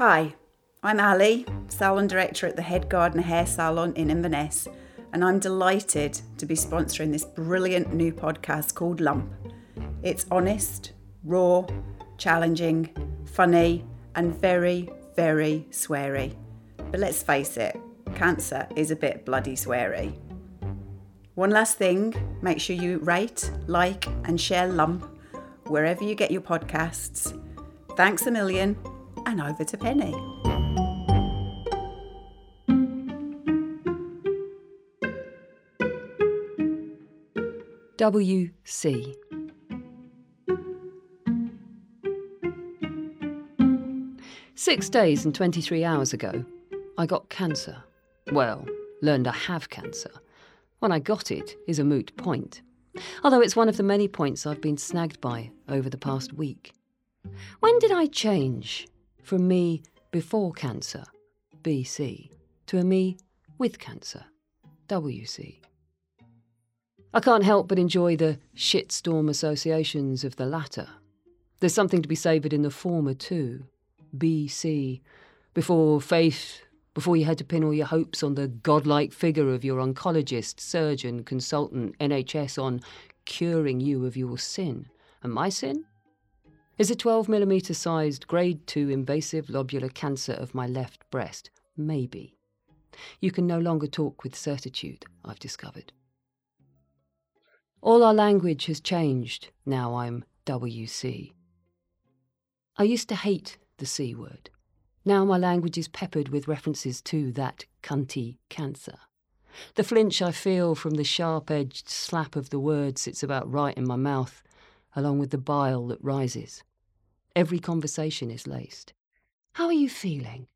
Hi, I'm Ali, salon director at the Head Gardener Hair Salon in Inverness, and I'm delighted to be sponsoring this brilliant new podcast called Lump. It's honest, raw, challenging, funny, and very, very sweary. But let's face it, cancer is a bit bloody sweary. One last thing make sure you rate, like, and share Lump wherever you get your podcasts. Thanks a million, and over to Pennie. WC. Six days and 23 hours ago, I got cancer. Well, learned I have cancer. When I got it is a moot point. Although it's one of the many points I've been snagged by over the past week. When did I change from me before cancer, BC, to a me with cancer, WC? I can't help but enjoy the shitstorm associations of the latter. There's something to be savoured in the former too, BC, before faith, before you had to pin all your hopes on the godlike figure of your oncologist, surgeon, consultant, NHS on curing you of your sin. And my sin? Is a 12mm sized grade 2 invasive lobular cancer of my left breast? Maybe. You can no longer talk with certitude, I've discovered. All our language has changed now I'm WC. I used to hate the C word. Now my language is peppered with references to that cunty cancer. The flinch I feel from the sharp edged slap of the word sits about right in my mouth, along with the bile that rises. Every conversation is laced. How are you feeling?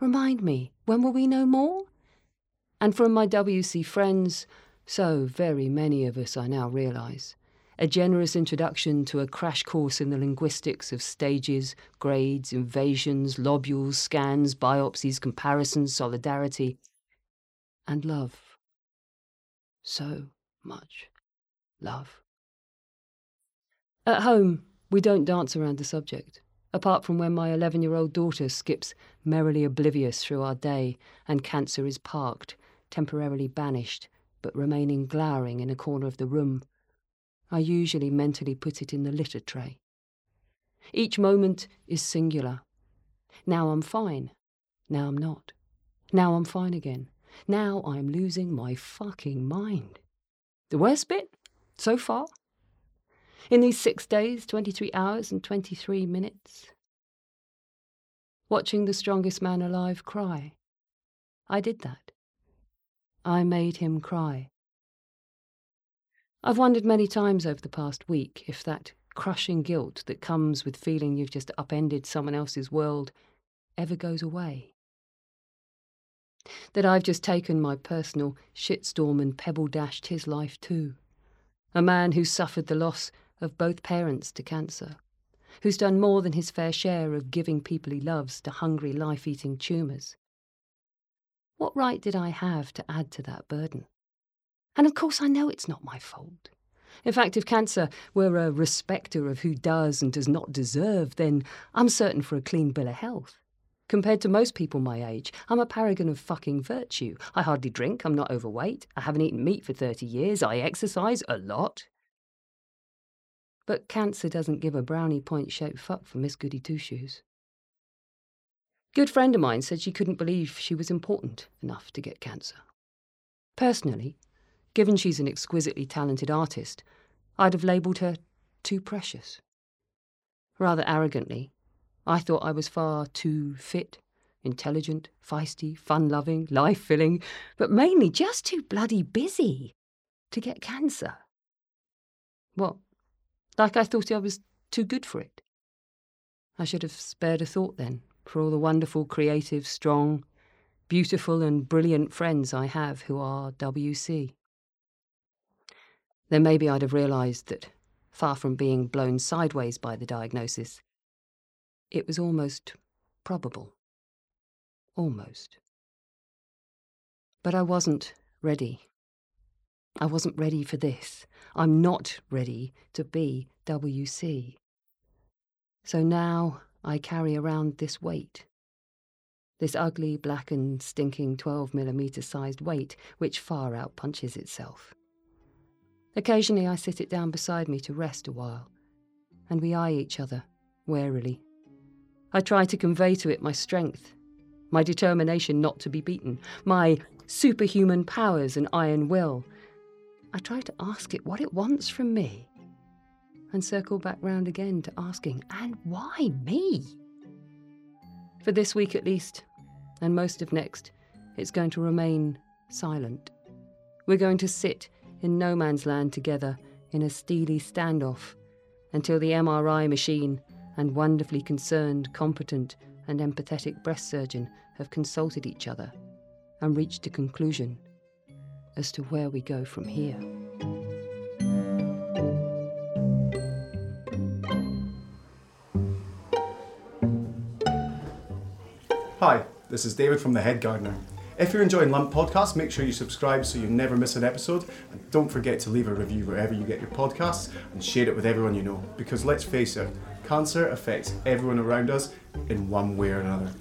Remind me, when will we know more? And from my WC friends, so very many of us I now realise, a generous introduction to a crash course in the linguistics of stages, grades, invasions, lobules, scans, biopsies, comparisons, solidarity, and love. So much love. At home, we don't dance around the subject, apart from when my 11 year old daughter skips merrily oblivious through our day and cancer is parked, temporarily banished, but remaining glowering in a corner of the room I usually mentally put it in the litter tray. Each moment is singular. Now I'm fine. Now I'm not. Now I'm fine again. Now I'm losing my fucking mind. The worst bit, so far? In these six days, 23 hours, and 23 minutes? Watching the strongest man alive cry. I did that. I made him cry. I've wondered many times over the past week if that crushing guilt that comes with feeling you've just upended someone else's world ever goes away. That I've just taken my personal shitstorm and pebble dashed his life too. A man who suffered the loss of both parents to cancer, who's done more than his fair share of giving people he loves to hungry, life eating tumours. What right did I have to add to that burden? And of course, I know it's not my fault. In fact, if cancer were a respecter of who does and does not deserve, then I'm certain for a clean bill of health. Compared to most people my age, I'm a paragon of fucking virtue. I hardly drink, I'm not overweight, I haven't eaten meat for 30 years, I exercise a lot. But cancer doesn't give a brownie point shaped fuck for Miss Goody Two Shoes. Good friend of mine said she couldn't believe she was important enough to get cancer. Personally, Given she's an exquisitely talented artist, I'd have labelled her too precious. Rather arrogantly, I thought I was far too fit, intelligent, feisty, fun loving, life filling, but mainly just too bloody busy to get cancer. What? Like I thought I was too good for it? I should have spared a thought then for all the wonderful, creative, strong, beautiful, and brilliant friends I have who are WC. Then maybe I'd have realised that, far from being blown sideways by the diagnosis, it was almost probable. Almost. But I wasn't ready. I wasn't ready for this. I'm not ready to be WC. So now I carry around this weight, this ugly, blackened, stinking 12 millimetre sized weight which far out punches itself. Occasionally I sit it down beside me to rest a while, and we eye each other, warily. I try to convey to it my strength, my determination not to be beaten, my superhuman powers and iron will. I try to ask it what it wants from me, and circle back round again to asking, and why me? For this week at least, and most of next, it's going to remain silent. We're going to sit in no man's land together in a steely standoff until the MRI machine and wonderfully concerned, competent, and empathetic breast surgeon have consulted each other and reached a conclusion as to where we go from here. Hi, this is David from The Head Gardener. If you're enjoying Lump Podcast, make sure you subscribe so you never miss an episode. And don't forget to leave a review wherever you get your podcasts and share it with everyone you know. Because let's face it, cancer affects everyone around us in one way or another.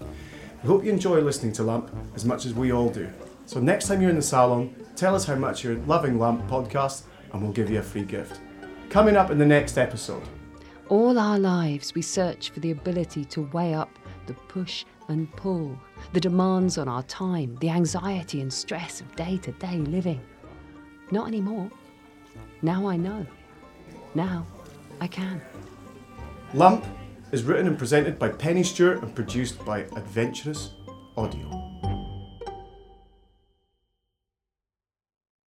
We hope you enjoy listening to Lump as much as we all do. So next time you're in the salon, tell us how much you're loving Lump Podcast and we'll give you a free gift. Coming up in the next episode. All our lives, we search for the ability to weigh up the push and pull, the demands on our time, the anxiety and stress of day to day living. Not anymore. Now I know. Now I can. Lump is written and presented by Pennie Stuart and produced by Adventurous Audio.